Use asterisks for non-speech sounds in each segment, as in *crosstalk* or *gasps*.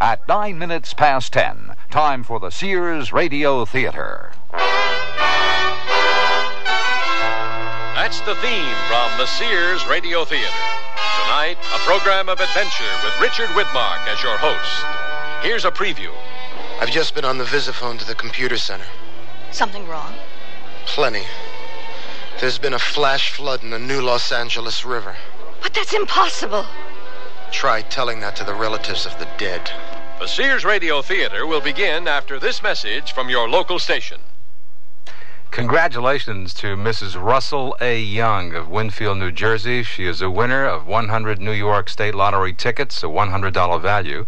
at 9 minutes past 10. Time for the Sears Radio Theater. That's the theme from the Sears Radio Theater. Tonight, a program of adventure with Richard Widmark as your host. Here's a preview. I've just been on the visiphone to the computer center. Something wrong? Plenty. There's been a flash flood in the new Los Angeles River. But that's impossible. Try telling that to the relatives of the dead. The Sears Radio Theater will begin after this message from your local station. Congratulations to Mrs. Russell A. Young of Winfield, New Jersey. She is a winner of 100 New York State Lottery tickets, a $100 value,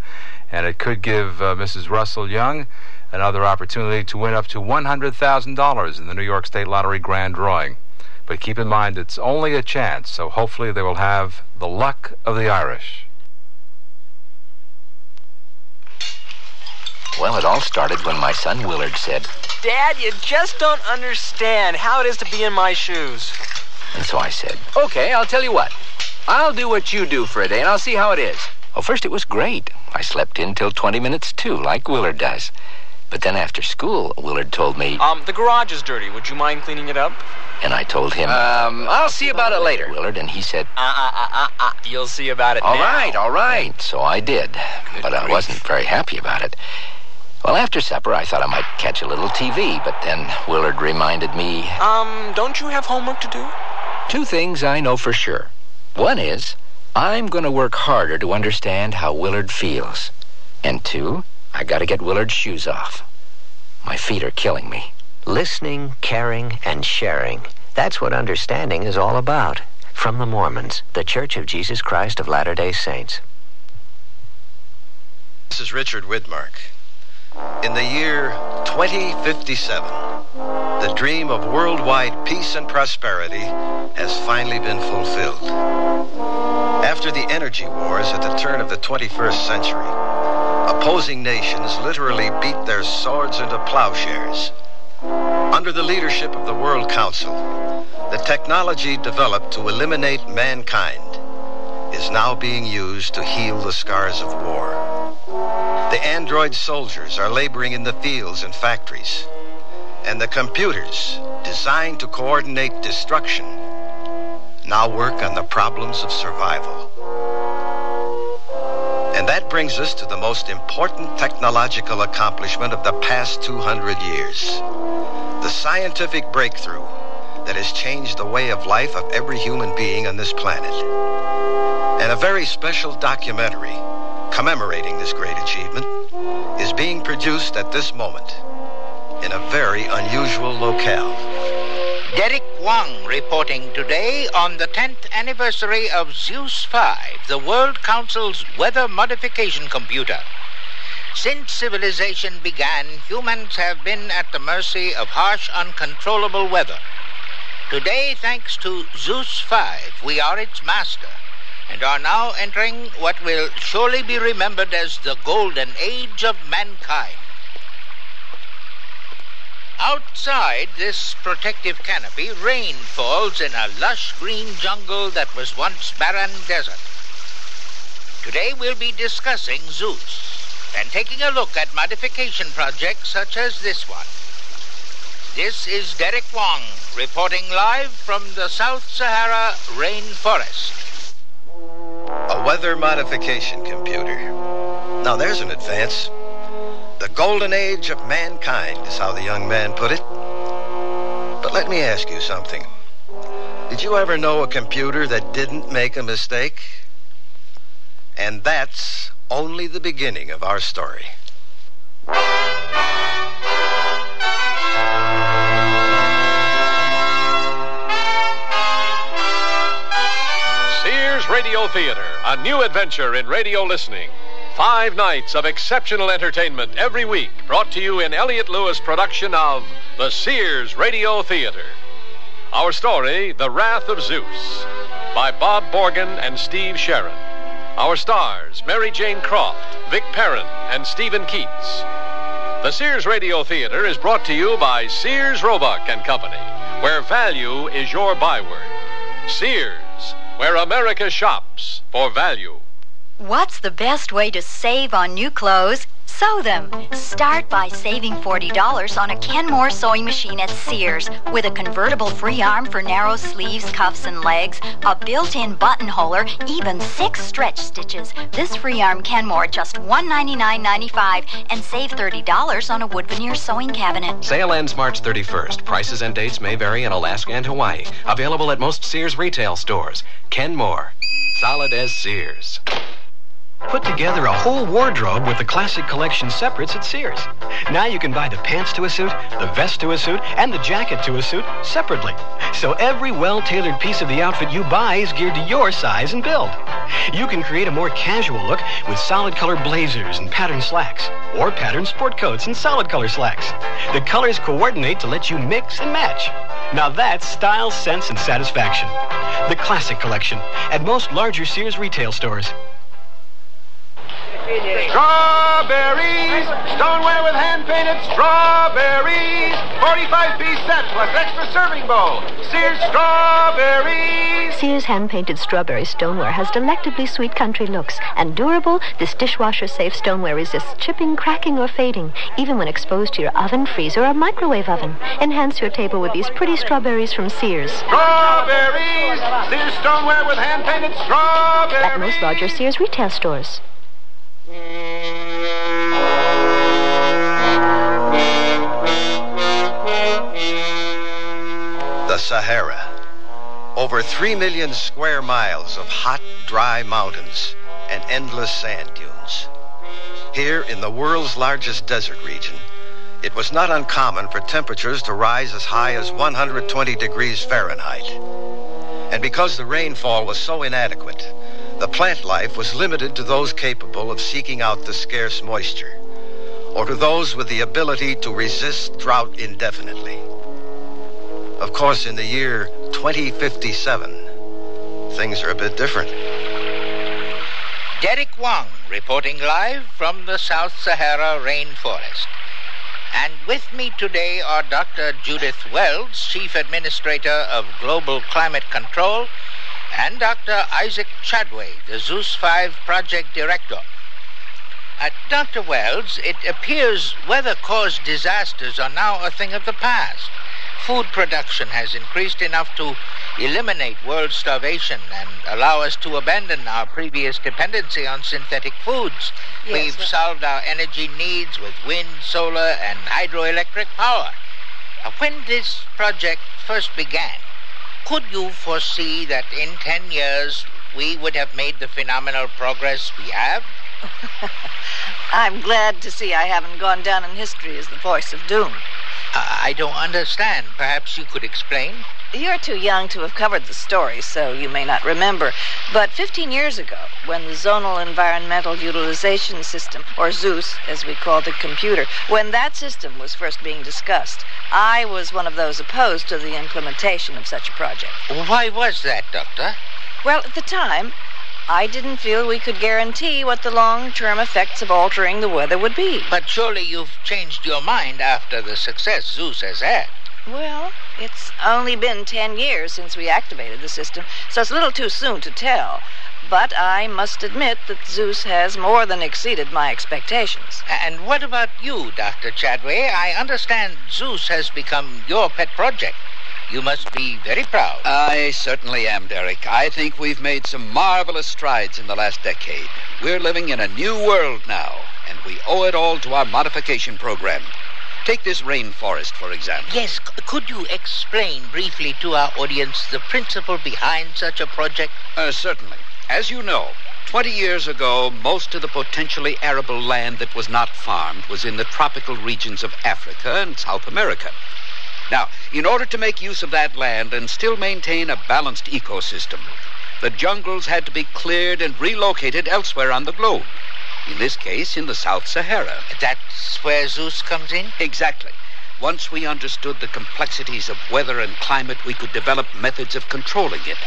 and it could give uh, Mrs. Russell Young another opportunity to win up to $100,000 in the New York State Lottery grand drawing. But keep in mind, it's only a chance, so hopefully they will have the luck of the Irish. Well, it all started when my son Willard said, Dad, you just don't understand how it is to be in my shoes. and so I said, Okay, I'll tell you what. I'll do what you do for a day, and I'll see how it is. Well, first it was great. I slept in till 20 minutes too, like Willard does. But then after school, Willard told me, Um, the garage is dirty. Would you mind cleaning it up? and I told him, Um, I'll see about it later, Willard, and he said, Uh, uh, uh, uh, uh. You'll see about it All now. right, all right. So I did, but I wasn't very happy about it. Well, after supper, I thought I might catch a little TV, but then Willard reminded me Um, don't you have homework to do? two things I know for sure. One is, I'm going to work harder to understand how Willard feels. And two, I got to get Willard's shoes off. My feet are killing me. Listening, caring, and sharing. That's what understanding is all about. From the Mormons, the Church of Jesus Christ of Latter day Saints. This is Richard Widmark. In the year 2057, the dream of worldwide peace and prosperity has finally been fulfilled. After the energy wars at the turn of the 21st century, opposing nations literally beat their swords into plowshares. Under the leadership of the World Council, the technology developed to eliminate mankind is now being used to heal the scars of war. The android soldiers are laboring in the fields and factories, and the computers designed to coordinate destruction now work on the problems of survival. And that brings us to the most important technological accomplishment of the past 200 years the scientific breakthrough that has changed the way of life of every human being on this planet. And a very special documentary commemorating this great achievement is being produced at this moment in a very unusual locale. Derek Wang reporting today on the 10th anniversary of Zeus 5, the World Council's weather modification computer. Since civilization began, humans have been at the mercy of harsh, uncontrollable weather. Today, thanks to Zeus 5, we are its master and are now entering what will surely be remembered as the golden age of mankind. Outside this protective canopy, rain falls in a lush green jungle that was once barren desert. Today we'll be discussing Zeus and taking a look at modification projects such as this one. This is Derek Wong reporting live from the South Sahara rainforest. A weather modification computer. Now there's an advance. The golden age of mankind is how the young man put it. But let me ask you something. Did you ever know a computer that didn't make a mistake? And that's only the beginning of our story. Radio Theater, a new adventure in radio listening. Five nights of exceptional entertainment every week, brought to you in Elliott Lewis production of the Sears Radio Theater. Our story, The Wrath of Zeus, by Bob Borgen and Steve Sharon. Our stars, Mary Jane Croft, Vic Perrin, and Steven Keats. The Sears Radio Theater is brought to you by Sears Roebuck and Company, where value is your byword. Sears, where America shops for value. What's the best way to save on new clothes? Sew them. Start by saving $40 on a Kenmore sewing machine at Sears with a convertible free arm for narrow sleeves, cuffs, and legs, a built-in buttonholer, even six stretch stitches. This free arm Kenmore just $199.95 and save $30 on a wood veneer sewing cabinet. Sale ends March 31st. Prices and dates may vary in Alaska and Hawaii. Available at most Sears retail stores. Kenmore. Solid as Sears. Put together a whole wardrobe with the classic collection separates at Sears. Now you can buy the pants to a suit, the vest to a suit, and the jacket to a suit separately. So every well-tailored piece of the outfit you buy is geared to your size and build. You can create a more casual look with solid color blazers and pattern slacks, or pattern sport coats and solid color slacks. The colors coordinate to let you mix and match. Now that's style, sense, and satisfaction. The Classic Collection at most larger Sears retail stores. Strawberries! Stoneware with hand-painted strawberries! 45-piece set plus extra serving bowl. Sears strawberries! Sears hand-painted strawberry stoneware has delectably sweet country looks. And durable, this dishwasher-safe stoneware resists chipping, cracking, or fading, even when exposed to your oven, freezer, or microwave oven. Enhance your table with these pretty strawberries from Sears. Strawberries! Sears stoneware with hand-painted strawberries! At most larger Sears retail stores. Over 3 million square miles of hot, dry mountains and endless sand dunes. Here, in the world's largest desert region, it was not uncommon for temperatures to rise as high as 120 degrees Fahrenheit. And because the rainfall was so inadequate, the plant life was limited to those capable of seeking out the scarce moisture, or to those with the ability to resist drought indefinitely. Of course, in the year 2057, things are a bit different. Derek Wong reporting live from the South Sahara rainforest. And with me today are Dr. Judith Wells, Chief Administrator of Global Climate Control, and Dr. Isaac Chadway, the Zeus 5 Project Director. Uh, Dr. Wells, it appears weather caused disasters are now a thing of the past. Food production has increased enough to eliminate world starvation and allow us to abandon our previous dependency on synthetic foods. Yes, We've well- solved our energy needs with wind, solar, and hydroelectric power. When this project first began, could you foresee that in 10 years we would have made the phenomenal progress we have? *laughs* I'm glad to see I haven't gone down in history as the voice of doom. I don't understand. Perhaps you could explain? You're too young to have covered the story, so you may not remember. But 15 years ago, when the Zonal Environmental Utilization System, or ZEUS, as we call the computer, when that system was first being discussed, I was one of those opposed to the implementation of such a project. Why was that, Doctor? Well, at the time, I didn't feel we could guarantee what the long-term effects of altering the weather would be. But surely you've changed your mind after the success Zeus has had. Well, it's only been 10 years since we activated the system, so it's a little too soon to tell. But I must admit that Zeus has more than exceeded my expectations. And what about you, Dr. Chadway? I understand Zeus has become your pet project. You must be very proud. I certainly am, Derek. I think we've made some marvelous strides in the last decade. We're living in a new world now, and we owe it all to our modification program. Take this rainforest, for example. Yes, c- could you explain briefly to our audience the principle behind such a project? Uh, certainly. As you know, 20 years ago, most of the potentially arable land that was not farmed was in the tropical regions of Africa and South America. Now, in order to make use of that land and still maintain a balanced ecosystem, the jungles had to be cleared and relocated elsewhere on the globe. In this case, in the South Sahara. That's where Zeus comes in? Exactly. Once we understood the complexities of weather and climate, we could develop methods of controlling it.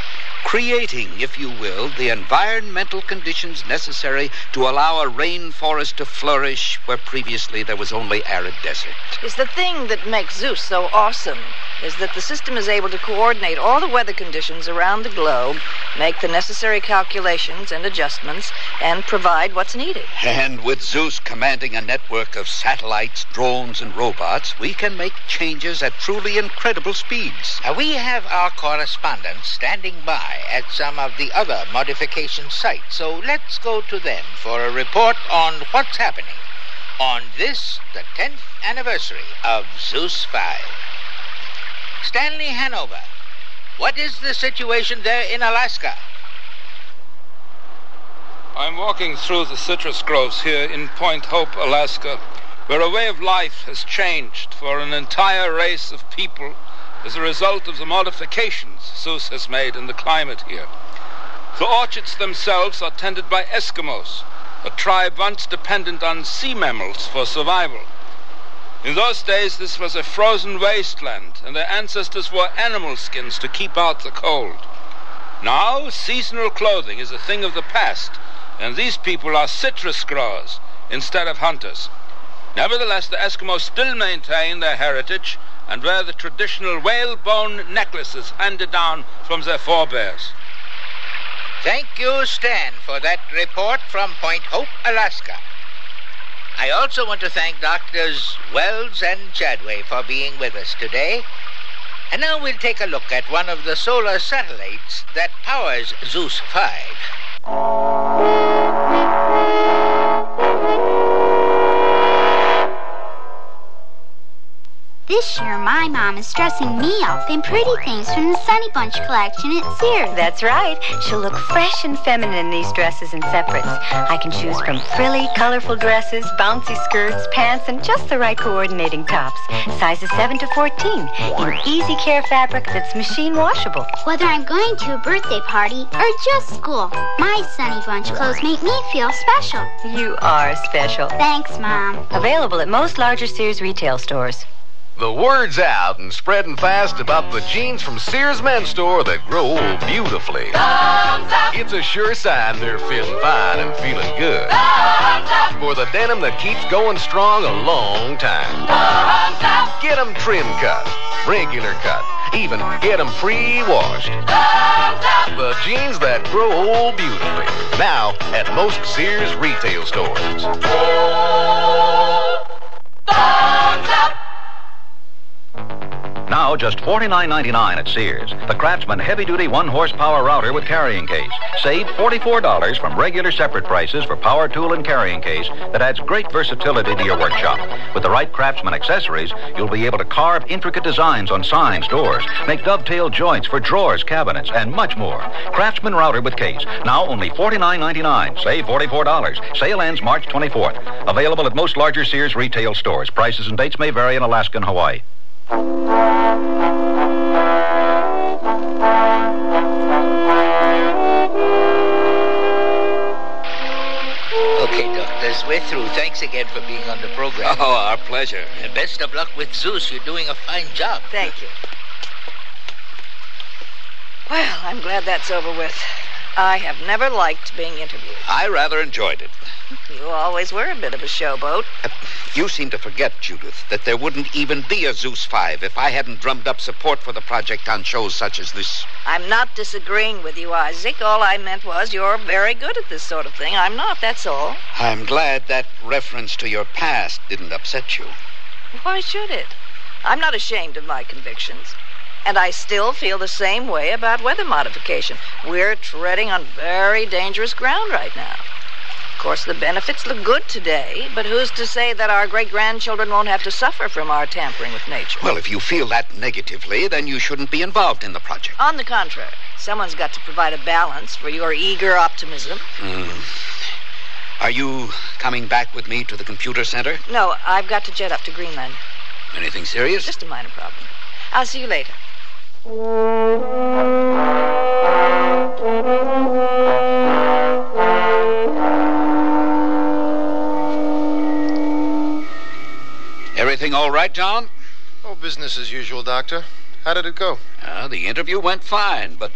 Creating, if you will, the environmental conditions necessary to allow a rainforest to flourish where previously there was only arid desert. It's the thing that makes Zeus so awesome is that the system is able to coordinate all the weather conditions around the globe, make the necessary calculations and adjustments, and provide what's needed. And with Zeus commanding a network of satellites, drones, and robots, we can make changes at truly incredible speeds. Now, we have our correspondents standing by at some of the other modification sites, so let's go to them for a report on what's happening on this, the 10th anniversary of Zeus 5. Stanley Hanover, what is the situation there in Alaska? I'm walking through the citrus groves here in Point Hope, Alaska, where a way of life has changed for an entire race of people as a result of the modifications Zeus has made in the climate here. The orchards themselves are tended by Eskimos, a tribe once dependent on sea mammals for survival. In those days, this was a frozen wasteland, and their ancestors wore animal skins to keep out the cold. Now, seasonal clothing is a thing of the past, and these people are citrus growers instead of hunters. Nevertheless, the Eskimos still maintain their heritage and wear the traditional whalebone necklaces handed down from their forebears. Thank you, Stan, for that report from Point Hope, Alaska. I also want to thank Doctors Wells and Chadway for being with us today. And now we'll take a look at one of the solar satellites that powers Zeus 5. This year, my mom is dressing me up in pretty things from the Sunny Bunch collection at Sears. That's right. She'll look fresh and feminine in these dresses and separates. I can choose from frilly, colorful dresses, bouncy skirts, pants, and just the right coordinating tops. Sizes 7 to 14 in easy care fabric that's machine washable. Whether I'm going to a birthday party or just school, my Sunny Bunch clothes make me feel special. You are special. Thanks, Mom. Available at most larger Sears retail stores. The word's out and spreading fast about the jeans from Sears Men's Store that grow old beautifully. It's a sure sign they're feeling fine and feeling good. For the denim that keeps going strong a long time. Get them trim cut, regular cut, even get them pre-washed. The jeans that grow old beautifully. Now at most Sears retail stores. Now just $49.99 at Sears. The Craftsman heavy duty one horsepower router with carrying case. Save $44 from regular separate prices for power tool and carrying case that adds great versatility to your workshop. With the right Craftsman accessories, you'll be able to carve intricate designs on signs, doors, make dovetail joints for drawers, cabinets, and much more. Craftsman router with case. Now only $49.99. Save $44. Sale ends March 24th. Available at most larger Sears retail stores. Prices and dates may vary in Alaska and Hawaii. Okay, doctors, we're through. Thanks again for being on the program. Oh, our pleasure. And best of luck with Zeus. You're doing a fine job. Thank you. Well, I'm glad that's over with. I have never liked being interviewed. I rather enjoyed it. You always were a bit of a showboat. Uh, you seem to forget, Judith, that there wouldn't even be a Zeus 5 if I hadn't drummed up support for the project on shows such as this. I'm not disagreeing with you, Isaac. All I meant was you're very good at this sort of thing. I'm not, that's all. I'm glad that reference to your past didn't upset you. Why should it? I'm not ashamed of my convictions. And I still feel the same way about weather modification. We're treading on very dangerous ground right now. Of course, the benefits look good today, but who's to say that our great grandchildren won't have to suffer from our tampering with nature? Well, if you feel that negatively, then you shouldn't be involved in the project. On the contrary, someone's got to provide a balance for your eager optimism. Hmm. Are you coming back with me to the computer center? No, I've got to jet up to Greenland. Anything serious? Just a minor problem. I'll see you later. Everything all right, John? Oh, business as usual, Doctor. How did it go? Uh, the interview went fine, but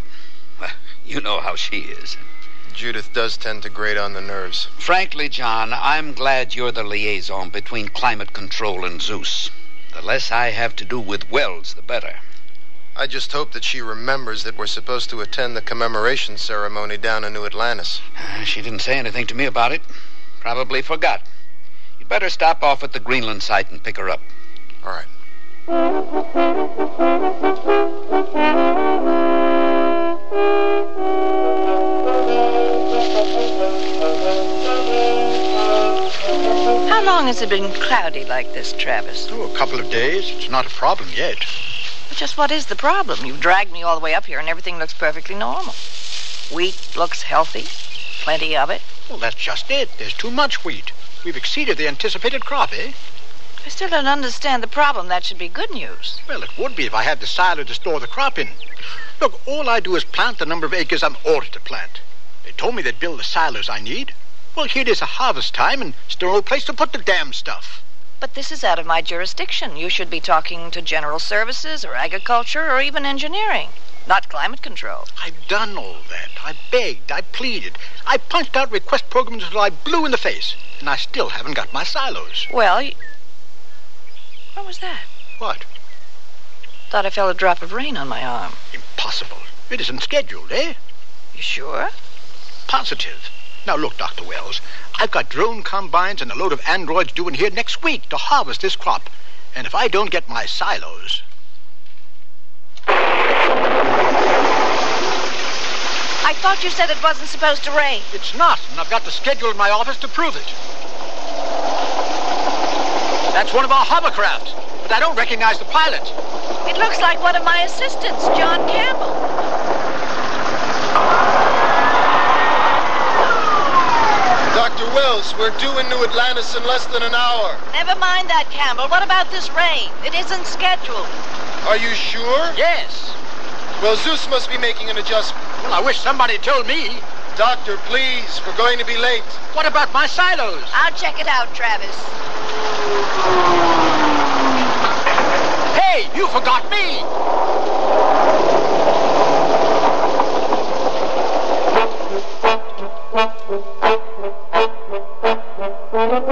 well, *laughs* you know how she is. Judith does tend to grate on the nerves. Frankly, John, I'm glad you're the liaison between climate control and Zeus. The less I have to do with Wells, the better. I just hope that she remembers that we're supposed to attend the commemoration ceremony down in New Atlantis. Uh, she didn't say anything to me about it. Probably forgot. You'd better stop off at the Greenland site and pick her up. All right. How long has it been cloudy like this, Travis? Oh, a couple of days. It's not a problem yet. But just what is the problem? You've dragged me all the way up here and everything looks perfectly normal. Wheat looks healthy, plenty of it. Well, that's just it. There's too much wheat. We've exceeded the anticipated crop, eh? I still don't understand the problem. That should be good news. Well, it would be if I had the silo to store the crop in. Look, all I do is plant the number of acres I'm ordered to plant. They told me they'd build the silos I need. Well, here it is a harvest time and still no place to put the damn stuff. But this is out of my jurisdiction. You should be talking to general services or agriculture or even engineering, not climate control. I've done all that. I begged. I pleaded. I punched out request programs until I blew in the face. And I still haven't got my silos. Well, what was that? What? Thought I felt a drop of rain on my arm. Impossible. It isn't scheduled, eh? You sure? Positive. Now, look, Dr. Wells, I've got drone combines and a load of androids due in here next week to harvest this crop. And if I don't get my silos. I thought you said it wasn't supposed to rain. It's not, and I've got the schedule in my office to prove it. That's one of our hovercraft, but I don't recognize the pilot. It looks like one of my assistants, John Campbell. Dr. Wells, we're due in New Atlantis in less than an hour. Never mind that, Campbell. What about this rain? It isn't scheduled. Are you sure? Yes. Well, Zeus must be making an adjustment. Well, I wish somebody told me. Doctor, please, we're going to be late. What about my silos? I'll check it out, Travis. Hey, you forgot me. What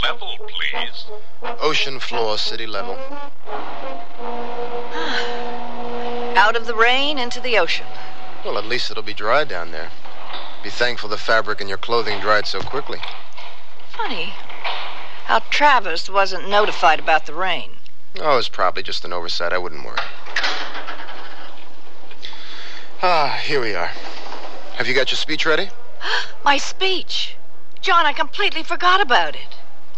level, please? Ocean floor, city level. *sighs* Out of the rain into the ocean. Well, at least it'll be dry down there. Be thankful the fabric in your clothing dried so quickly. Funny how Travis wasn't notified about the rain. Oh, it's probably just an oversight. I wouldn't worry. Ah, here we are. Have you got your speech ready? *gasps* My speech. John, I completely forgot about it.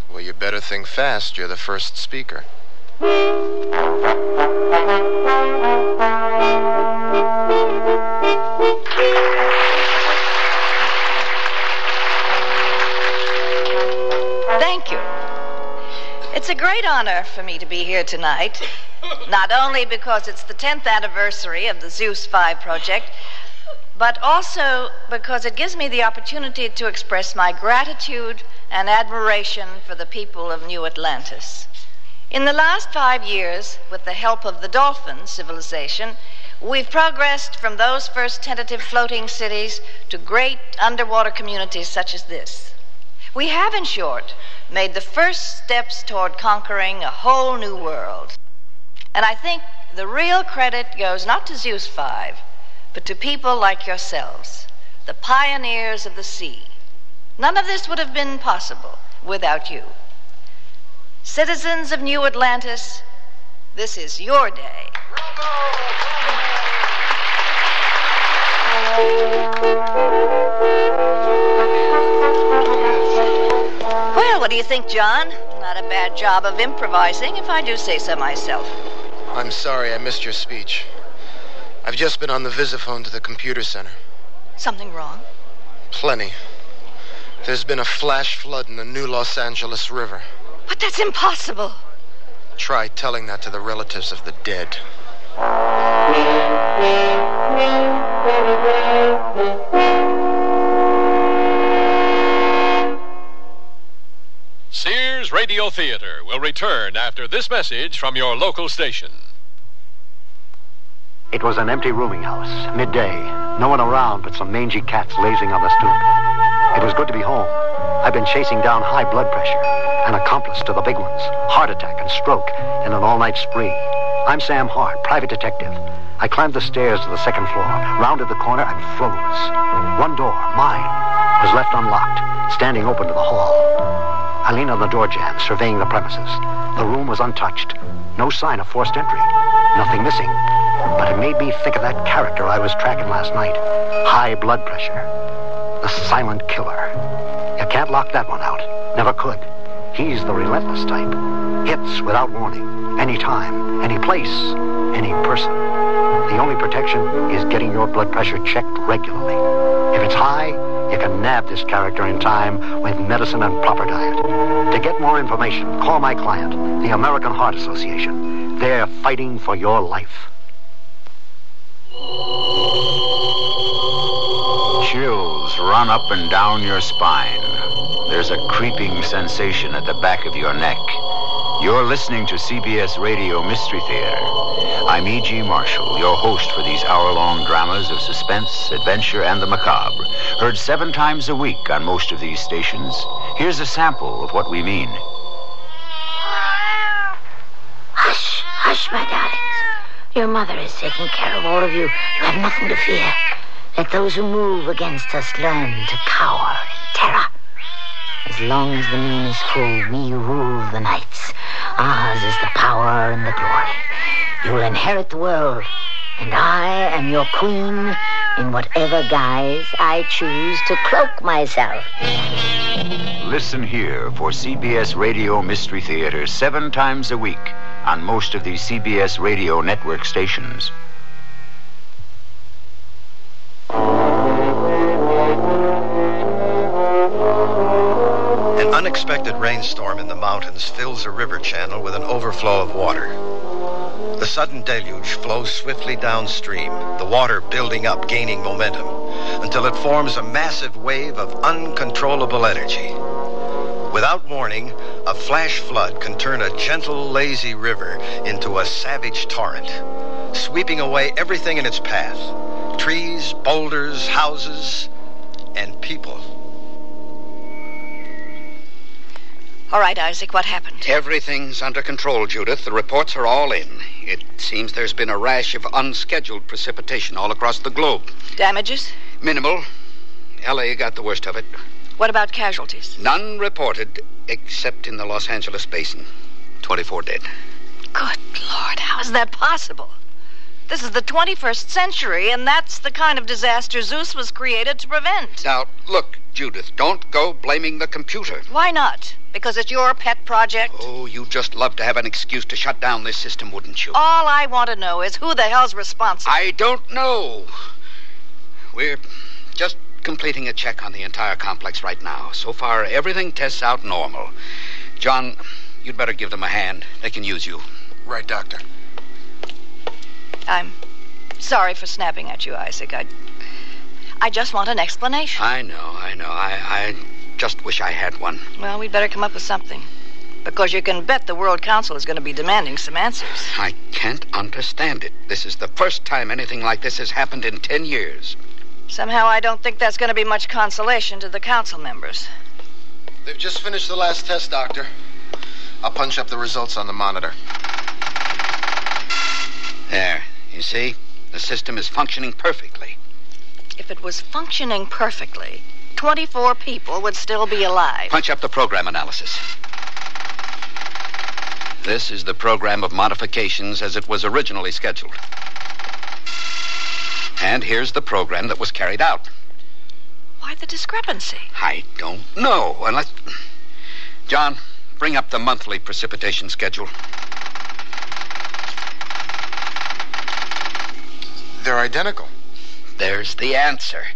Well, you better think fast. You're the first speaker. *laughs* It's a great honor for me to be here tonight, not only because it's the 10th anniversary of the Zeus 5 project, but also because it gives me the opportunity to express my gratitude and admiration for the people of New Atlantis. In the last five years, with the help of the dolphin civilization, we've progressed from those first tentative floating cities to great underwater communities such as this. We have, in short, made the first steps toward conquering a whole new world. And I think the real credit goes not to Zeus 5, but to people like yourselves, the pioneers of the sea. None of this would have been possible without you. Citizens of New Atlantis, this is your day. Well, what do you think, John? Not a bad job of improvising, if I do say so myself. I'm sorry I missed your speech. I've just been on the visiphone to the computer center. Something wrong? Plenty. There's been a flash flood in the new Los Angeles River. But that's impossible. Try telling that to the relatives of the dead. *laughs* Radio Theater will return after this message from your local station. It was an empty rooming house, midday. No one around but some mangy cats lazing on the stoop. It was good to be home. I've been chasing down high blood pressure, an accomplice to the big ones, heart attack and stroke, in an all-night spree. I'm Sam Hart, private detective. I climbed the stairs to the second floor, rounded the corner, and froze. One door, mine, was left unlocked, standing open to the hall. I leaned on the door jamb, surveying the premises. The room was untouched. No sign of forced entry. Nothing missing. But it made me think of that character I was tracking last night. High blood pressure. The silent killer. You can't lock that one out. Never could. He's the relentless type. Hits without warning. Any time, any place, any person. The only protection is getting your blood pressure checked regularly. If it's high, you can nab this character in time with medicine and proper diet. To get more information, call my client, the American Heart Association. They're fighting for your life. Chills run up and down your spine. There's a creeping sensation at the back of your neck. You're listening to CBS Radio Mystery Theater. I'm E.G. Marshall, your host for these hour-long dramas of suspense, adventure, and the macabre. Heard seven times a week on most of these stations. Here's a sample of what we mean. Hush, hush, my darlings. Your mother is taking care of all of you. You have nothing to fear. Let those who move against us learn to cower in terror. As long as the moon is full, we rule the nights. Ours is the power and the glory. You will inherit the world, and I am your queen in whatever guise I choose to cloak myself. Listen here for CBS Radio Mystery Theater seven times a week on most of the CBS Radio network stations. Unexpected rainstorm in the mountains fills a river channel with an overflow of water. The sudden deluge flows swiftly downstream, the water building up, gaining momentum, until it forms a massive wave of uncontrollable energy. Without warning, a flash flood can turn a gentle, lazy river into a savage torrent, sweeping away everything in its path trees, boulders, houses, and people. All right, Isaac, what happened? Everything's under control, Judith. The reports are all in. It seems there's been a rash of unscheduled precipitation all across the globe. Damages? Minimal. LA got the worst of it. What about casualties? None reported except in the Los Angeles basin. 24 dead. Good Lord, how is that possible? This is the 21st century, and that's the kind of disaster Zeus was created to prevent. Now, look, Judith, don't go blaming the computer. Why not? Because it's your pet project? Oh, you'd just love to have an excuse to shut down this system, wouldn't you? All I want to know is who the hell's responsible. I don't know. We're just completing a check on the entire complex right now. So far, everything tests out normal. John, you'd better give them a hand. They can use you. Right, Doctor. I'm sorry for snapping at you, Isaac. I, I just want an explanation. I know, I know. I, I just wish I had one. Well, we'd better come up with something. Because you can bet the World Council is going to be demanding some answers. I can't understand it. This is the first time anything like this has happened in ten years. Somehow I don't think that's going to be much consolation to the council members. They've just finished the last test, Doctor. I'll punch up the results on the monitor. There, you see? The system is functioning perfectly. If it was functioning perfectly, 24 people would still be alive. Punch up the program analysis. This is the program of modifications as it was originally scheduled. And here's the program that was carried out. Why the discrepancy? I don't know, unless. John, bring up the monthly precipitation schedule. They're identical. There's the answer.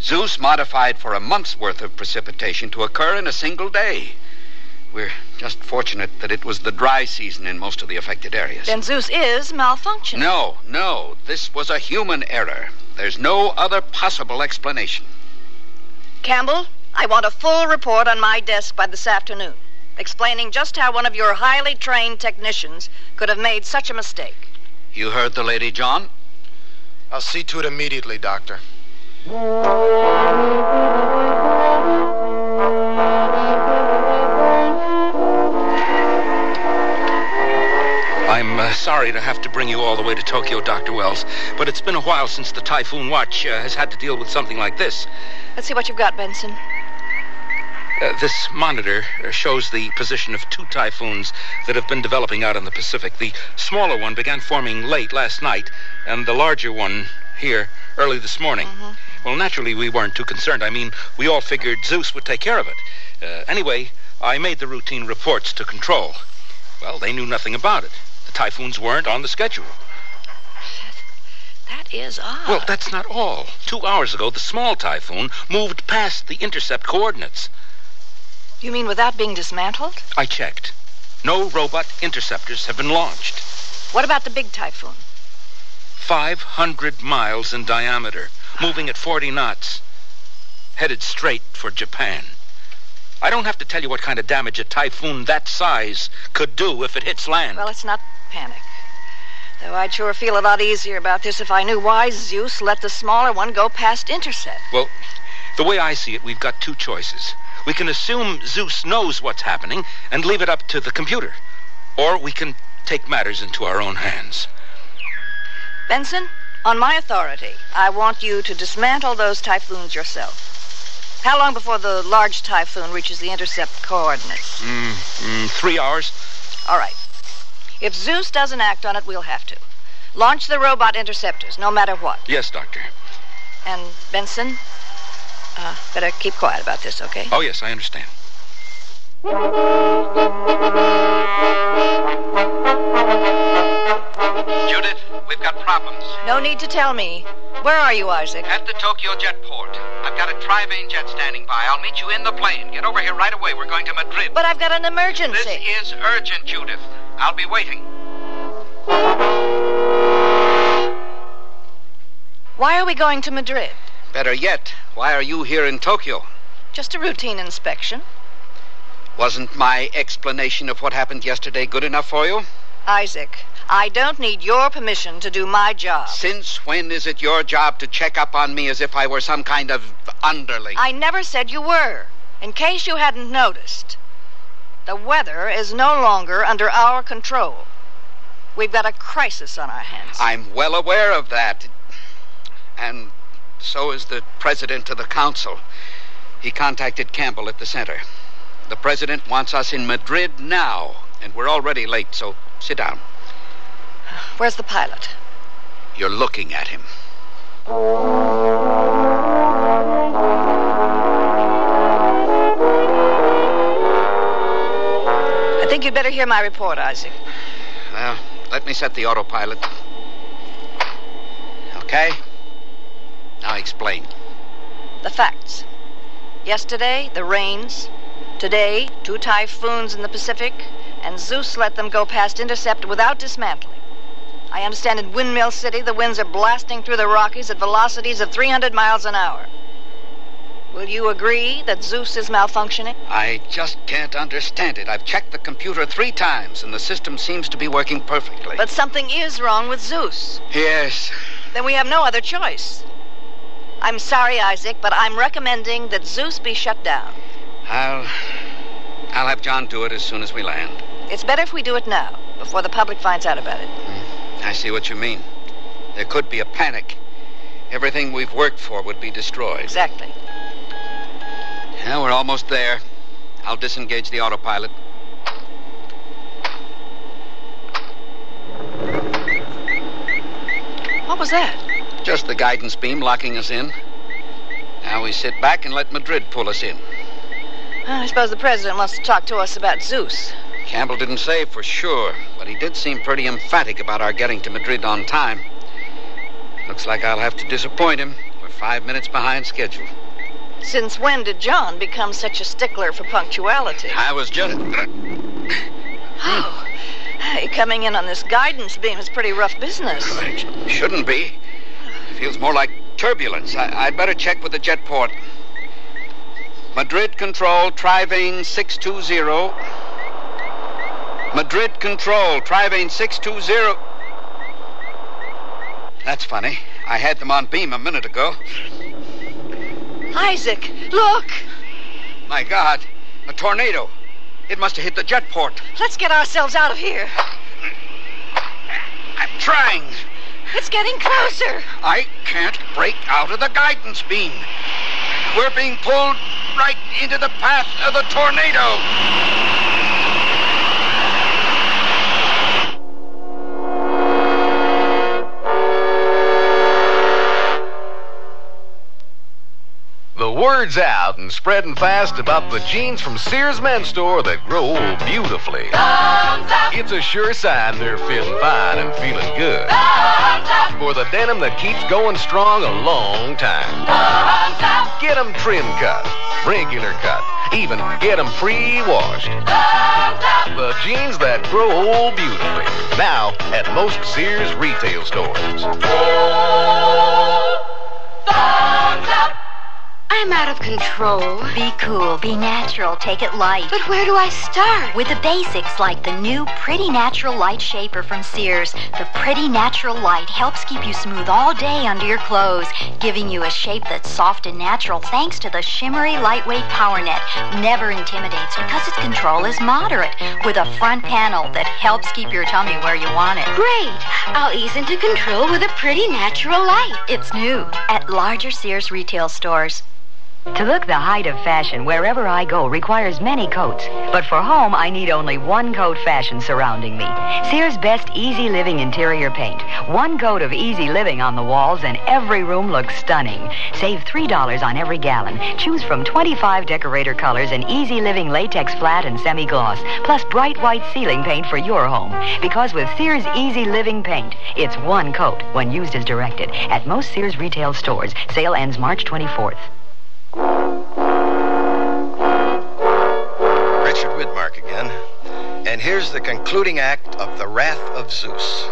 Zeus modified for a month's worth of precipitation to occur in a single day. We're just fortunate that it was the dry season in most of the affected areas. Then Zeus is malfunctioning. No, no. This was a human error. There's no other possible explanation. Campbell, I want a full report on my desk by this afternoon. explaining just how one of your highly trained technicians could have made such a mistake. You heard the lady, John? I'll see to it immediately, Doctor. I'm uh, sorry to have to bring you all the way to Tokyo, Dr. Wells, but it's been a while since the Typhoon Watch uh, has had to deal with something like this. Let's see what you've got, Benson. Uh, this monitor uh, shows the position of two typhoons that have been developing out in the Pacific. The smaller one began forming late last night, and the larger one here early this morning. Well, naturally, we weren't too concerned. I mean, we all figured Zeus would take care of it. Uh, anyway, I made the routine reports to control. Well, they knew nothing about it. The typhoons weren't on the schedule. That is odd. Well, that's not all. Two hours ago, the small typhoon moved past the intercept coordinates. You mean without being dismantled? I checked. No robot interceptors have been launched. What about the big typhoon? 500 miles in diameter, moving at 40 knots, headed straight for Japan. I don't have to tell you what kind of damage a typhoon that size could do if it hits land. Well, let's not panic. Though I'd sure feel a lot easier about this if I knew why Zeus let the smaller one go past intercept. Well, the way I see it, we've got two choices. We can assume Zeus knows what's happening and leave it up to the computer. Or we can take matters into our own hands. Benson, on my authority, I want you to dismantle those typhoons yourself. How long before the large typhoon reaches the intercept coordinates? Mm, mm, three hours. All right. If Zeus doesn't act on it, we'll have to. Launch the robot interceptors, no matter what. Yes, Doctor. And Benson, uh, better keep quiet about this, okay? Oh, yes, I understand. Judith, we've got problems. No need to tell me. Where are you, Isaac? At the Tokyo Jetport. I've got a Trivane jet standing by. I'll meet you in the plane. Get over here right away. We're going to Madrid. But I've got an emergency. This is urgent, Judith. I'll be waiting. Why are we going to Madrid? Better yet, why are you here in Tokyo? Just a routine inspection. Wasn't my explanation of what happened yesterday good enough for you? Isaac, I don't need your permission to do my job. Since when is it your job to check up on me as if I were some kind of underling? I never said you were. In case you hadn't noticed, the weather is no longer under our control. We've got a crisis on our hands. I'm well aware of that. And so is the president of the council. He contacted Campbell at the center. The president wants us in Madrid now, and we're already late, so sit down. Where's the pilot? You're looking at him. I think you'd better hear my report, Isaac. Well, let me set the autopilot. Okay? Now explain. The facts. Yesterday, the rains. Today, two typhoons in the Pacific, and Zeus let them go past intercept without dismantling. I understand in Windmill City the winds are blasting through the Rockies at velocities of 300 miles an hour. Will you agree that Zeus is malfunctioning? I just can't understand it. I've checked the computer three times, and the system seems to be working perfectly. But something is wrong with Zeus. Yes. Then we have no other choice. I'm sorry, Isaac, but I'm recommending that Zeus be shut down. I'll. I'll have John do it as soon as we land. It's better if we do it now, before the public finds out about it. Hmm. I see what you mean. There could be a panic. Everything we've worked for would be destroyed. Exactly. Yeah, we're almost there. I'll disengage the autopilot. What was that? Just the guidance beam locking us in. Now we sit back and let Madrid pull us in. Well, I suppose the president wants to talk to us about Zeus. Campbell didn't say for sure, but he did seem pretty emphatic about our getting to Madrid on time. Looks like I'll have to disappoint him. We're five minutes behind schedule. Since when did John become such a stickler for punctuality? I was just. *clears throat* *clears throat* Oh, hey, coming in on this guidance beam is pretty rough business. It Shouldn't be. Feels more like turbulence. I- I'd better check with the jet port. Madrid control, Trivane 620. Madrid Control, Trivane 620. That's funny. I had them on beam a minute ago. Isaac, look! My God, a tornado. It must have hit the jet port. Let's get ourselves out of here. I'm trying. It's getting closer. I can't break out of the guidance beam. We're being pulled right into the path of the tornado. Word's out and spreading fast about the jeans from Sears Men's Store that grow beautifully. It's a sure sign they're feeling fine and feeling good. For the denim that keeps going strong a long time. Get 'em trim cut, regular cut, even get 'em pre-washed. The jeans that grow beautifully. Now at most Sears retail stores. I'm out of control. Be cool, be natural, take it light. But where do I start? With the basics like the new Pretty Natural Light Shaper from Sears. The Pretty Natural Light helps keep you smooth all day under your clothes, giving you a shape that's soft and natural thanks to the shimmery lightweight power net. Never intimidates because its control is moderate with a front panel that helps keep your tummy where you want it. Great. I'll ease into control with a pretty natural light. It's new at larger Sears retail stores. To look the height of fashion wherever I go requires many coats. But for home, I need only one coat fashion surrounding me. Sears Best Easy Living Interior Paint. One coat of easy living on the walls and every room looks stunning. Save $3 on every gallon. Choose from 25 decorator colors and easy living latex flat and semi-gloss, plus bright white ceiling paint for your home. Because with Sears Easy Living Paint, it's one coat when used as directed. At most Sears retail stores. Sale ends March 24th. Richard Widmark again. And here's the concluding act of The Wrath of Zeus.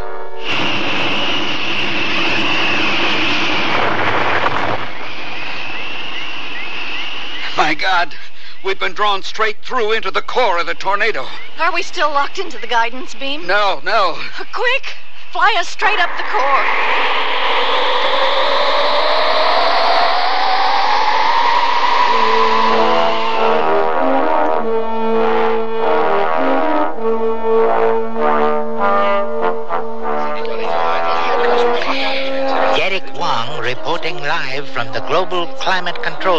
My God, we've been drawn straight through into the core of the tornado. Are we still locked into the guidance beam? No, no. Quick! Fly us straight up the core.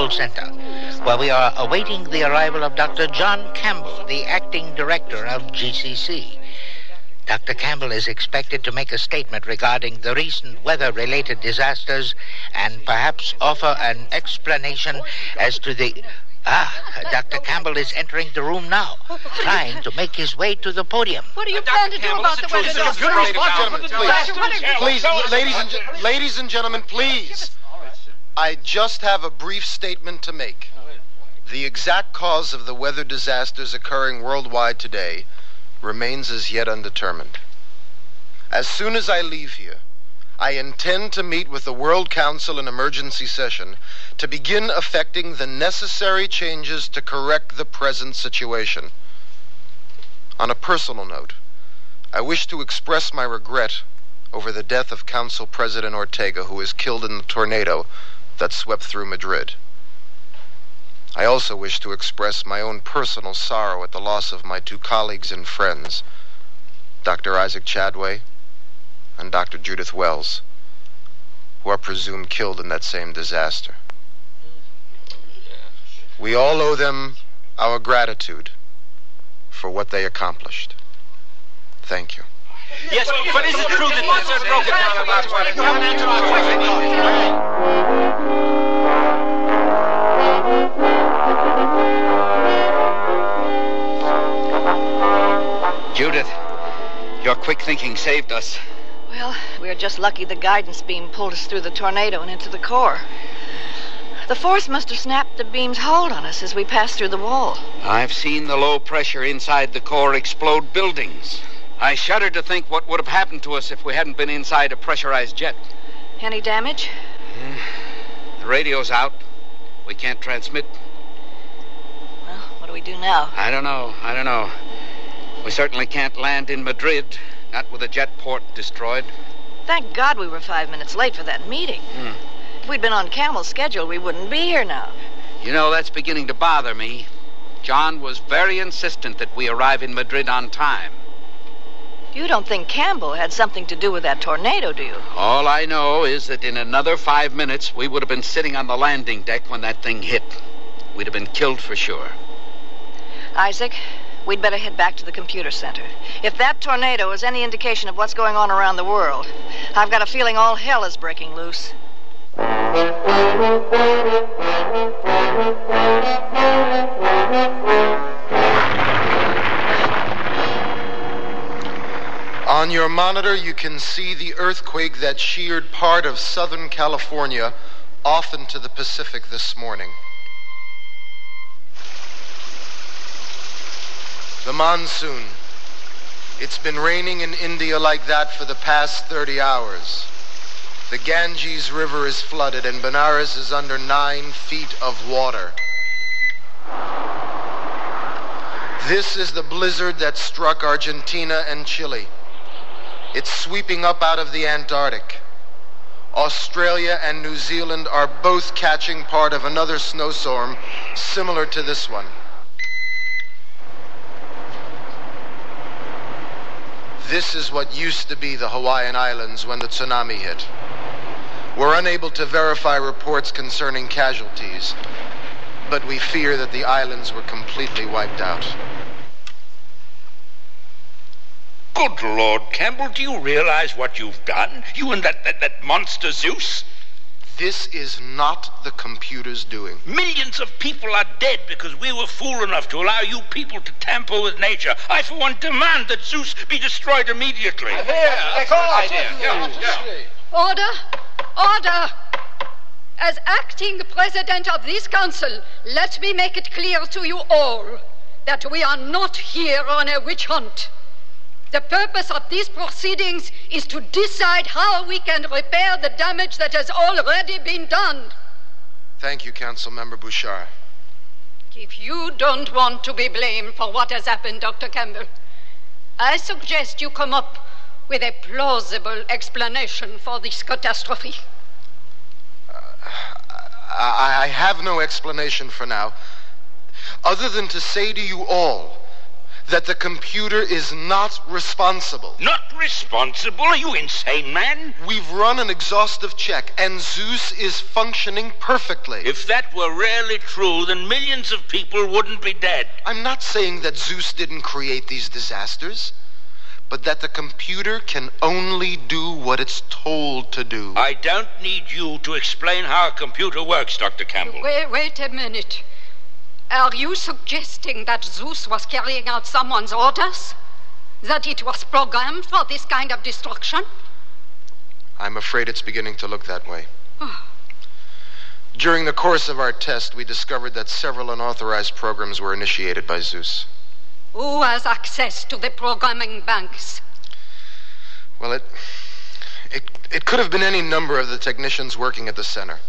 Climate Control Center, where we are awaiting the arrival of Dr. John Campbell, the acting director of GCC. Dr. Campbell is expected to make a statement regarding the recent weather related disasters and perhaps offer an explanation as to the. Ah, Dr. Campbell is entering the room now, trying to make his way to the podium. What do you plan to do about the weather? Please, ladies and, ladies and gentlemen, please. I just have a brief statement to make. The exact cause of the weather disasters occurring worldwide today remains as yet undetermined. As soon as I leave here, I intend to meet with the World Council in emergency session to begin effecting the necessary changes to correct the present situation. On a personal note, I wish to express my regret over the death of Council President Ortega, who was killed in the tornado that swept through Madrid. I also wish to express my own personal sorrow at the loss of my two colleagues and friends, Dr. Isaac Chadway and Dr. Judith Wells, who are presumed killed in that same disaster. We all owe them our gratitude for what they accomplished. Thank you. Yes, but is it true that this is broken down about Judith, your quick thinking saved us. Well, we are just lucky the guidance beam pulled us through the tornado and into the core. The force must have snapped the beam's hold on us as we passed through the wall. I've seen the low pressure inside the core explode buildings. I shudder to think what would have happened to us if we hadn't been inside a pressurized jet. Any damage? The radio's out. We can't transmit. Well, what do we do now? I don't know. I don't know. We certainly can't land in Madrid, not with a jet port destroyed. Thank God we were five minutes late for that meeting. Hmm. If we'd been on Campbell's schedule, we wouldn't be here now. You know, that's beginning to bother me. John was very insistent that we arrive in Madrid on time. You don't think Campbell had something to do with that tornado, do you? All I know is that in another five minutes, we would have been sitting on the landing deck when that thing hit. We'd have been killed for sure. Isaac, we'd better head back to the computer center. If that tornado is any indication of what's going on around the world, I've got a feeling all hell is breaking loose. On your monitor, you can see the earthquake that sheared part of Southern California off into the Pacific this morning. The monsoon. It's been raining in India like that for the past 30 hours. The Ganges River is flooded and Benares is under nine feet of water. This is the blizzard that struck Argentina and Chile. It's sweeping up out of the Antarctic. Australia and New Zealand are both catching part of another snowstorm similar to this one. This is what used to be the Hawaiian Islands when the tsunami hit. We're unable to verify reports concerning casualties, but we fear that the islands were completely wiped out. Good Lord, Campbell, do you realize what you've done? You and that, that, that monster Zeus? This is not the computer's doing. Millions of people are dead because we were fool enough to allow you people to tamper with nature. I, for one, demand that Zeus be destroyed immediately. That's a good. Yeah, yeah. Order! Order! As acting president of this council, let me make it clear to you all that we are not here on a witch hunt. The purpose of these proceedings is to decide how we can repair the damage that has already been done. Thank you, Council Member Bouchard. If you don't want to be blamed for what has happened, Dr. Campbell, I suggest you come up with a plausible explanation for this catastrophe. Uh, I, I have no explanation for now, other than to say to you all that the computer is not responsible. Not responsible? Are you insane, man? We've run an exhaustive check, and Zeus is functioning perfectly. If that were really true, then millions of people wouldn't be dead. I'm not saying that Zeus didn't create these disasters, but that the computer can only do what it's told to do. I don't need you to explain how a computer works, Dr. Campbell. Wait, wait a minute. Are you suggesting that Zeus was carrying out someone's orders? That it was programmed for this kind of destruction? I'm afraid it's beginning to look that way. Oh. During the course of our test, we discovered that several unauthorized programs were initiated by Zeus. Who has access to the programming banks? Well, it, it, it could have been any number of the technicians working at the center.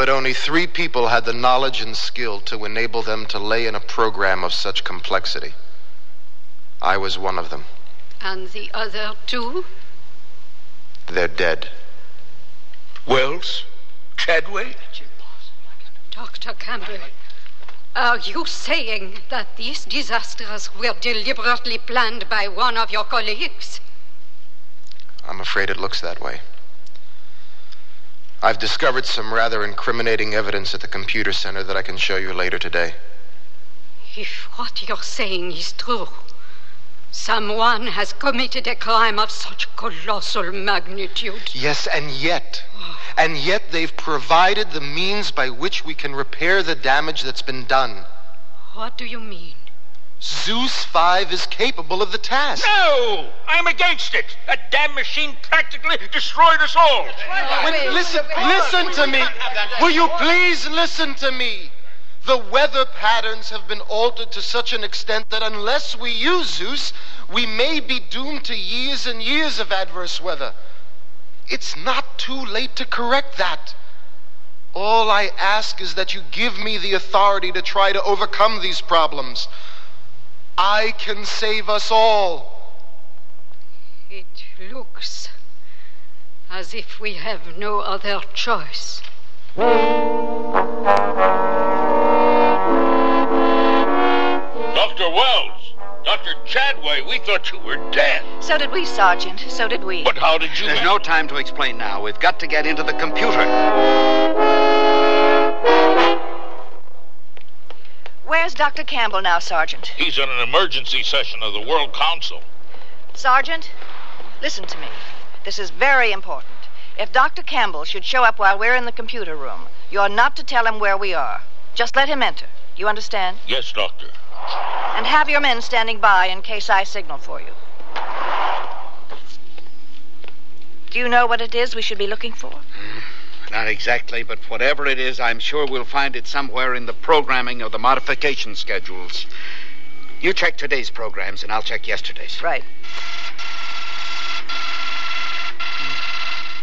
But only three people had the knowledge and skill to enable them to lay in a program of such complexity. I was one of them. And the other two? They're dead. Wells? Chadway? Dr. Campbell, are you saying that these disasters were deliberately planned by one of your colleagues? I'm afraid it looks that way. I've discovered some rather incriminating evidence at the computer center that I can show you later today. If what you're saying is true, someone has committed a crime of such colossal magnitude. Yes, and yet, oh. and yet they've provided the means by which we can repair the damage that's been done. What do you mean? Zeus 5 is capable of the task. No! I'm against it! That damn machine practically destroyed us all! Wait, listen, listen to me. Will you please listen to me? The weather patterns have been altered to such an extent that unless we use Zeus, we may be doomed to years and years of adverse weather. It's not too late to correct that. All I ask is that you give me the authority to try to overcome these problems. I can save us all. It looks as if we have no other choice. Dr. Wells, Dr. Chadway, we thought you were dead. So did we, Sergeant. So did we. But how did you. There's no time to explain now. We've got to get into the computer. Where's Dr. Campbell now, Sergeant? He's in an emergency session of the World Council. Sergeant, listen to me. This is very important. If Dr. Campbell should show up while we're in the computer room, you're not to tell him where we are. Just let him enter. You understand? Yes, Doctor. And have your men standing by in case I signal for you. Do you know what it is we should be looking for? Hmm. Not exactly, but whatever it is, I'm sure we'll find it somewhere in the programming of the modification schedules. You check today's programs, and I'll check yesterday's. Right.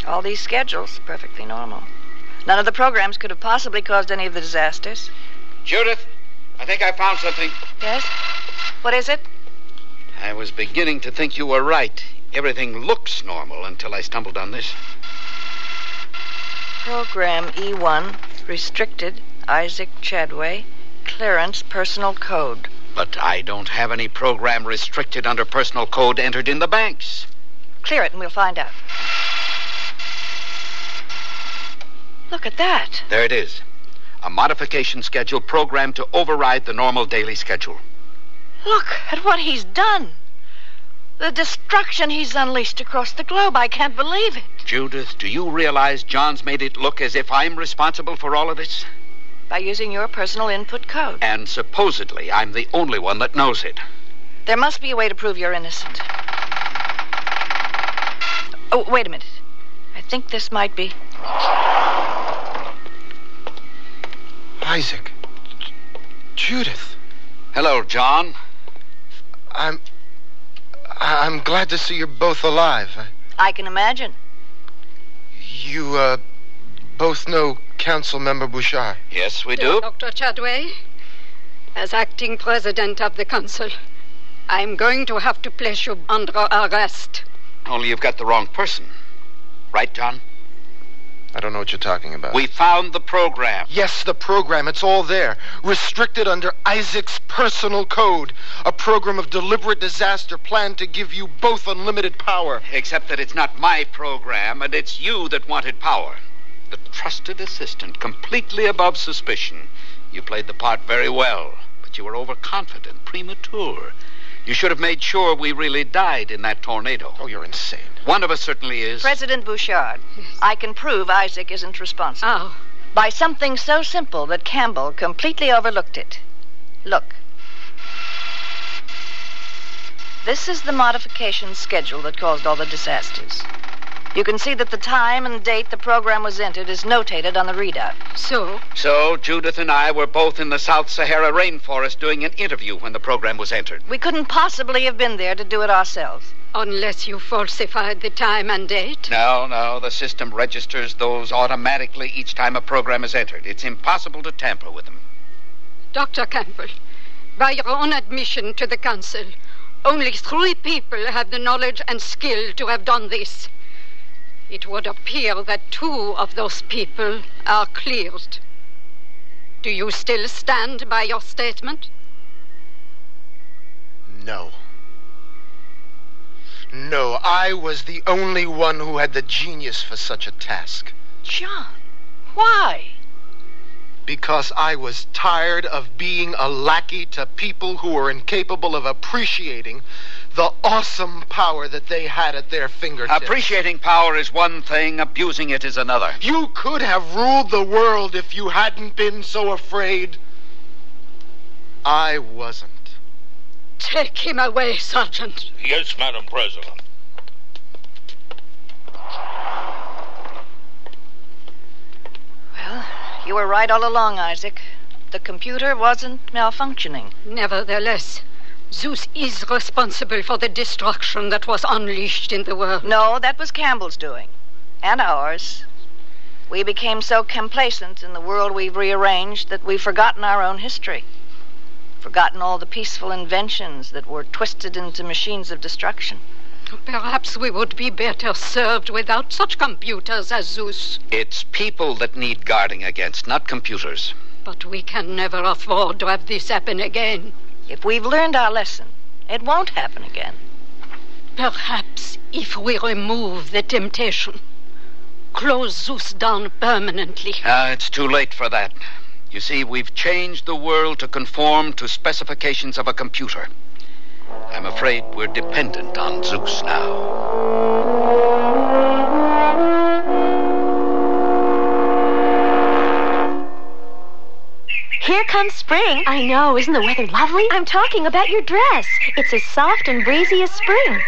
All these schedules, perfectly normal. None of the programs could have possibly caused any of the disasters. Judith, I think I found something. Yes? What is it? I was beginning to think you were right. Everything looks normal until I stumbled on this. Program E1, restricted, Isaac Chadway, clearance personal code. But I don't have any program restricted under personal code entered in the banks. Clear it and we'll find out. Look at that. There it is. A modification schedule programmed to override the normal daily schedule. Look at what he's done. The destruction he's unleashed across the globe. I can't believe it. Judith, do you realize John's made it look as if I'm responsible for all of this? By using your personal input code. And supposedly I'm the only one that knows it. There must be a way to prove you're innocent. Oh, wait a minute. I think this might be. Isaac. Judith. Hello, John. I'm. I'm glad to see you're both alive. I can imagine. You, uh, both know Council Member Bouchard. Yes, we do. Dr. Chadway, as acting president of the council, I'm going to have to place you under arrest. Only you've got the wrong person. Right, John? I don't know what you're talking about. We found the program. Yes, the program. It's all there. Restricted under Isaac's personal code. A program of deliberate disaster planned to give you both unlimited power. Except that it's not my program, and it's you that wanted power. The trusted assistant, completely above suspicion. You played the part very well, but you were overconfident, premature. You should have made sure we really died in that tornado. Oh, you're insane. One of us certainly is. President Bouchard, I can prove Isaac isn't responsible. Oh. By something so simple that Campbell completely overlooked it. Look. This is the modification schedule that caused all the disasters. You can see that the time and date the program was entered is notated on the readout. So? So, Judith and I were both in the South Sahara rainforest doing an interview when the program was entered. We couldn't possibly have been there to do it ourselves. Unless you falsified the time and date? No, no. The system registers those automatically each time a program is entered. It's impossible to tamper with them. Dr. Campbell, by your own admission to the council, only three people have the knowledge and skill to have done this. It would appear that two of those people are cleared. Do you still stand by your statement? No. No, I was the only one who had the genius for such a task. John, why? Because I was tired of being a lackey to people who were incapable of appreciating the awesome power that they had at their fingertips. Appreciating power is one thing, abusing it is another. You could have ruled the world if you hadn't been so afraid. I wasn't. Take him away, Sergeant. Yes, Madam President. Well, you were right all along, Isaac. The computer wasn't malfunctioning. Nevertheless, Zeus is responsible for the destruction that was unleashed in the world. No, that was Campbell's doing. And ours. We became so complacent in the world we've rearranged that we've forgotten our own history. Forgotten all the peaceful inventions that were twisted into machines of destruction. Perhaps we would be better served without such computers as Zeus. It's people that need guarding against, not computers. But we can never afford to have this happen again. If we've learned our lesson, it won't happen again. Perhaps if we remove the temptation, close Zeus down permanently. Ah, it's too late for that. You see, we've changed the world to conform to specifications of a computer. I'm afraid we're dependent on Zeus now. Here comes spring. I know. Isn't the weather lovely? I'm talking about your dress. It's as soft and breezy as spring.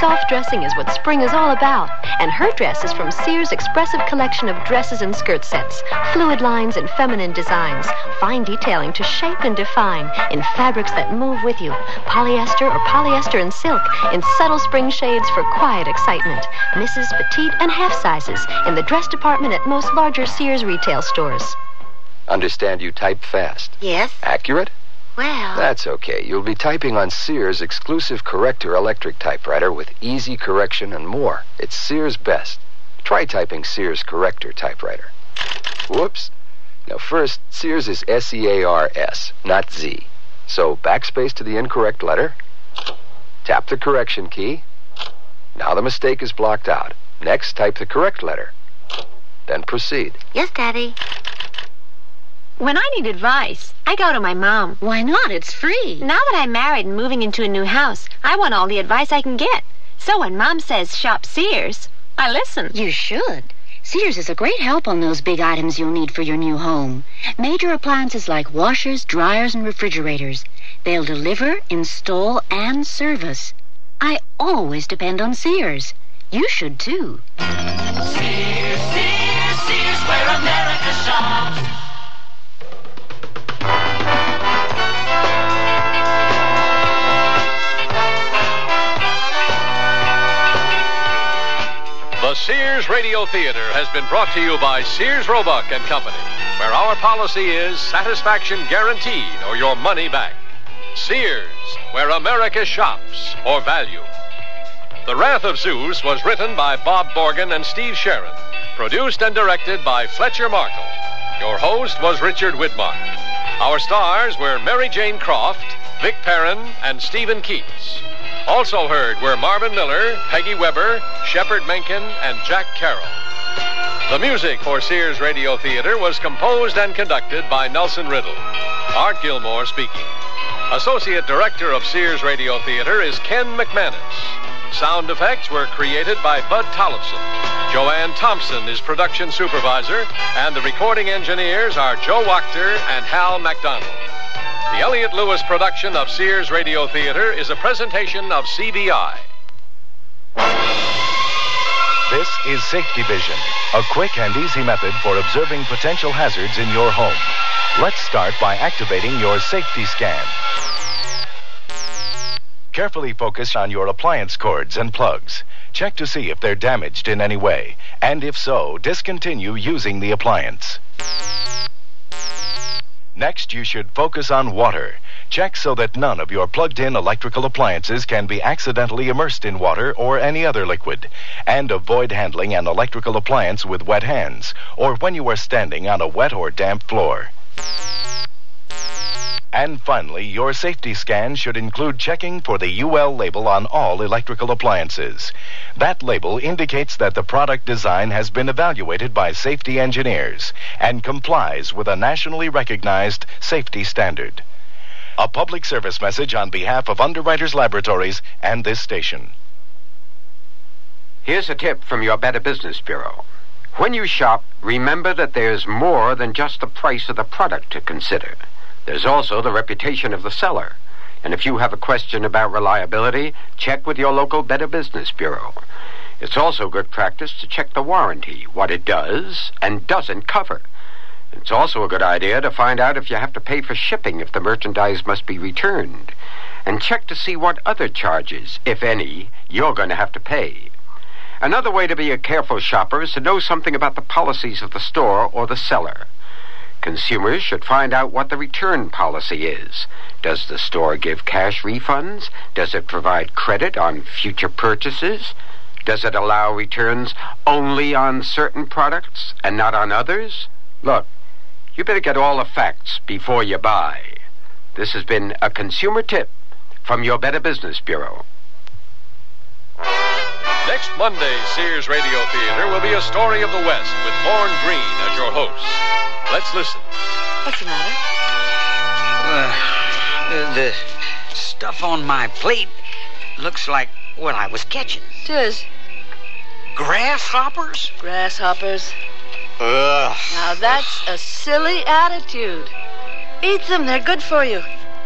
Soft dressing is what spring is all about. And her dress is from Sears' expressive collection of dresses and skirt sets, fluid lines and feminine designs, fine detailing to shape and define, in fabrics that move with you, polyester or polyester and silk, in subtle spring shades for quiet excitement. Misses, petite, and half sizes in the dress department at most larger Sears retail stores. Understand you type fast. Yes? Accurate? Well. That's okay. You'll be typing on Sears' exclusive corrector electric typewriter with easy correction and more. It's Sears' best. Try typing Sears corrector typewriter. Whoops. Now, first, Sears is S E A R S, not Z. So, backspace to the incorrect letter. Tap the correction key. Now the mistake is blocked out. Next, type the correct letter. Then proceed. Yes, Daddy. When I need advice, I go to my mom. Why not? It's free. Now that I'm married and moving into a new house, I want all the advice I can get. So when mom says shop Sears, I listen. You should. Sears is a great help on those big items you'll need for your new home. Major appliances like washers, dryers, and refrigerators. They'll deliver, install, and service. I always depend on Sears. You should too. Sears Radio Theater has been brought to you by Sears Roebuck and Company, where our policy is satisfaction guaranteed or your money back. Sears, where America shops for value. The Wrath of Zeus was written by Bob Morgan and Steve Sharon, produced and directed by Fletcher Markle. Your host was Richard Widmark. Our stars were Mary Jane Croft, Vic Perrin, and Steven Keats. Also heard were Marvin Miller, Peggy Webber, Shepard Menken, and Jack Carroll. The music for Sears Radio Theater was composed and conducted by Nelson Riddle. Art Gilmore speaking. Associate Director of Sears Radio Theater is Ken McManus. Sound effects were created by Bud Tollefson. Joanne Thompson is production supervisor, and the recording engineers are Joe Wachter and Hal MacDonald. The Elliott Lewis production of Sears Radio Theater is a presentation of CBI. This is Safety Vision, a quick and easy method for observing potential hazards in your home. Let's start by activating your safety scan. Carefully focus on your appliance cords and plugs. Check to see if they're damaged in any way, and if so, discontinue using the appliance. Next, you should focus on water. Check so that none of your plugged in electrical appliances can be accidentally immersed in water or any other liquid. And avoid handling an electrical appliance with wet hands or when you are standing on a wet or damp floor. And finally, your safety scan should include checking for the UL label on all electrical appliances. That label indicates that the product design has been evaluated by safety engineers and complies with a nationally recognized safety standard. A public service message on behalf of Underwriters Laboratories and this station. Here's a tip from your Better Business Bureau. When you shop, remember that there's more than just the price of the product to consider. There's also the reputation of the seller. And if you have a question about reliability, check with your local Better Business Bureau. It's also good practice to check the warranty, what it does and doesn't cover. It's also a good idea to find out if you have to pay for shipping if the merchandise must be returned. And check to see what other charges, if any, you're going to have to pay. Another way to be a careful shopper is to know something about the policies of the store or the seller. Consumers should find out what the return policy is. Does the store give cash refunds? Does it provide credit on future purchases? Does it allow returns only on certain products and not on others? Look, you better get all the facts before you buy. This has been a consumer tip from your Better Business Bureau. Next Monday, Sears Radio Theater will be a story of the West with Lorne Greene as your host. Let's listen. What's the matter? Uh, the stuff on my plate looks like what I was catching. Tis. Grasshoppers? Grasshoppers. Ugh. Now that's a silly attitude. Eat them, they're good for you.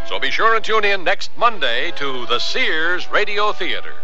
So be sure and tune in next Monday to the Sears Radio Theater.